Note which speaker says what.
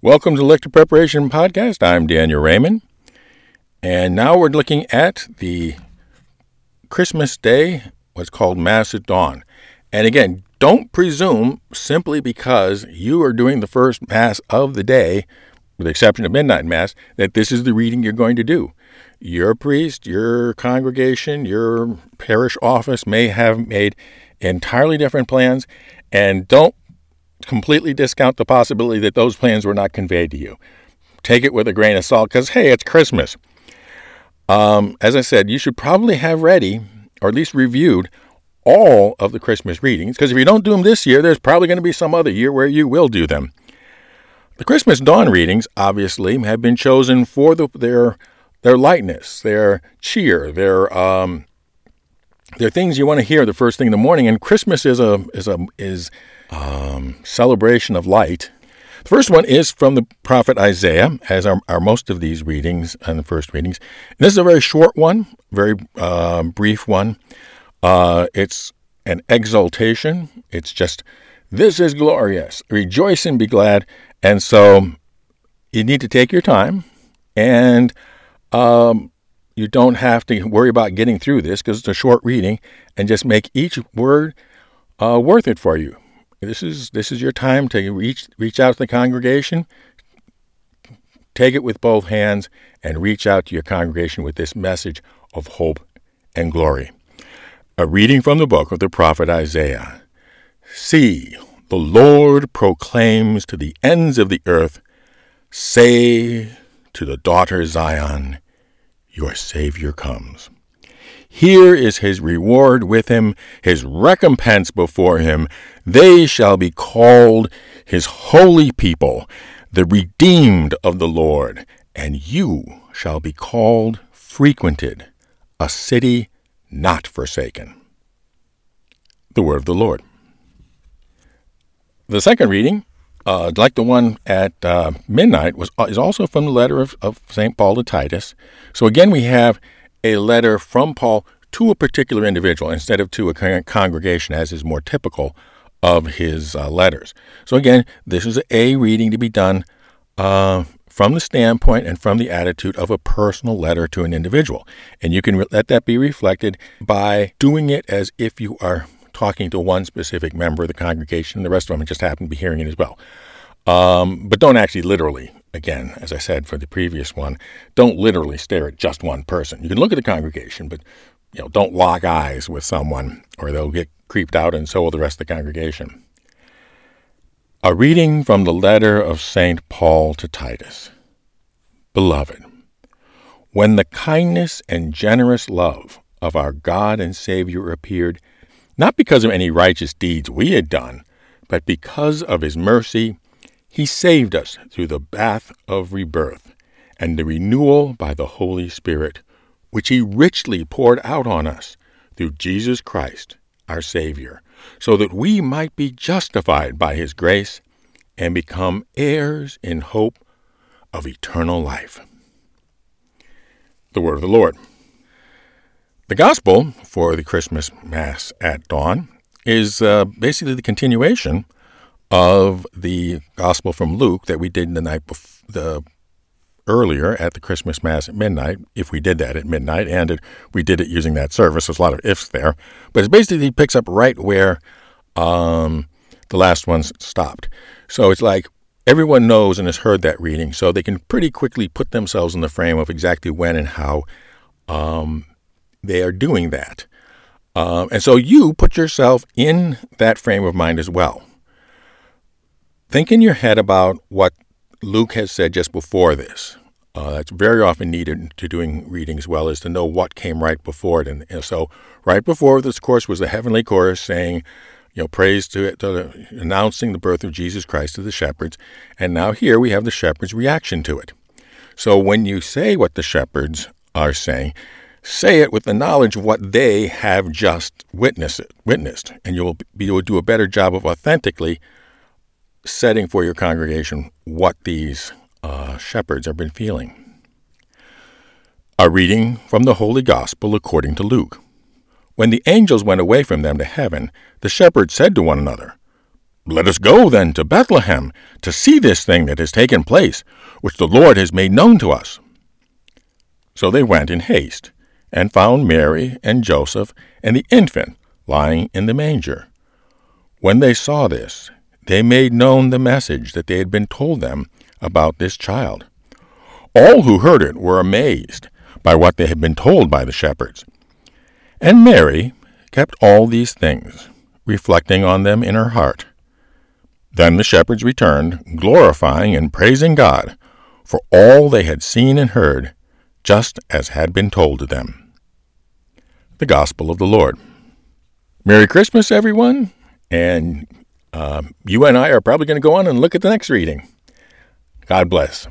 Speaker 1: Welcome to Lector Preparation Podcast. I'm Daniel Raymond. And now we're looking at the Christmas Day, what's called Mass at Dawn. And again, don't presume simply because you are doing the first Mass of the day, with the exception of Midnight Mass, that this is the reading you're going to do. Your priest, your congregation, your parish office may have made entirely different plans, and don't completely discount the possibility that those plans were not conveyed to you. Take it with a grain of salt because, hey, it's Christmas. Um, as I said, you should probably have ready, or at least reviewed, all of the Christmas readings because if you don't do them this year, there's probably going to be some other year where you will do them. The Christmas dawn readings, obviously, have been chosen for the, their their lightness, their cheer, their um, their things you want to hear the first thing in the morning. And Christmas is a is a is um, celebration of light. The first one is from the prophet Isaiah, as are, are most of these readings and the first readings. And this is a very short one, very uh, brief one. Uh, it's an exaltation. It's just, this is glorious. Rejoice and be glad. And so you need to take your time and um, you don't have to worry about getting through this because it's a short reading and just make each word uh, worth it for you. This is this is your time to reach reach out to the congregation. Take it with both hands and reach out to your congregation with this message of hope and glory. A reading from the book of the prophet Isaiah. See, the Lord proclaims to the ends of the earth, say to the daughter Zion, your Savior comes. Here is his reward with him, his recompense before him. They shall be called his holy people, the redeemed of the Lord, and you shall be called frequented, a city not forsaken. The word of the Lord. The second reading, uh, like the one at uh, midnight, was is also from the letter of, of St. Paul to Titus. So again, we have a letter from Paul to a particular individual instead of to a congregation, as is more typical of his uh, letters. So, again, this is a reading to be done uh, from the standpoint and from the attitude of a personal letter to an individual. And you can re- let that be reflected by doing it as if you are talking to one specific member of the congregation. The rest of them just happen to be hearing it as well. Um, but don't actually literally again, as I said for the previous one, don't literally stare at just one person. You can look at the congregation, but you know, don't lock eyes with someone or they'll get creeped out and so will the rest of the congregation. A reading from the letter of St. Paul to Titus. Beloved, when the kindness and generous love of our God and Savior appeared, not because of any righteous deeds we had done, but because of his mercy, he saved us through the bath of rebirth and the renewal by the Holy Spirit, which he richly poured out on us through Jesus Christ, our Savior, so that we might be justified by his grace and become heirs in hope of eternal life. The Word of the Lord. The Gospel for the Christmas Mass at dawn is uh, basically the continuation of the Gospel from Luke that we did the night before, the earlier at the Christmas Mass at midnight, if we did that at midnight, and it, we did it using that service. There's a lot of ifs there, but it basically picks up right where um, the last one stopped. So it's like everyone knows and has heard that reading, so they can pretty quickly put themselves in the frame of exactly when and how um, they are doing that. Um, and so you put yourself in that frame of mind as well. Think in your head about what Luke has said just before this. Uh, that's very often needed to doing readings well is to know what came right before it. And, and, so, right before this course was the heavenly chorus saying, you know, praise to, it to announcing the birth of Jesus Christ to the shepherds. And now here we have the shepherds' reaction to it. So when you say what the shepherds are saying, say it with the knowledge of what they have just witnessed, witnessed and you will, be, you will do a better job of authentically setting for your congregation what these uh, shepherds have been feeling. A reading from the Holy Gospel according to Luke. When the angels went away from them to heaven, the shepherds said to one another, Let us go then to Bethlehem to see this thing that has taken place, which the Lord has made known to us. So they went in haste, and found Mary and Joseph and the infant lying in the manger. When they saw this, they made known the message that they had been told them about this child. All who heard it were amazed by what they had been told by the shepherds. And Mary kept all these things, reflecting on them in her heart. Then the shepherds returned, glorifying and praising God for all they had seen and heard, just as had been told to them. The Gospel of the Lord. Merry Christmas, everyone, and uh, you and I are probably going to go on and look at the next reading. God bless.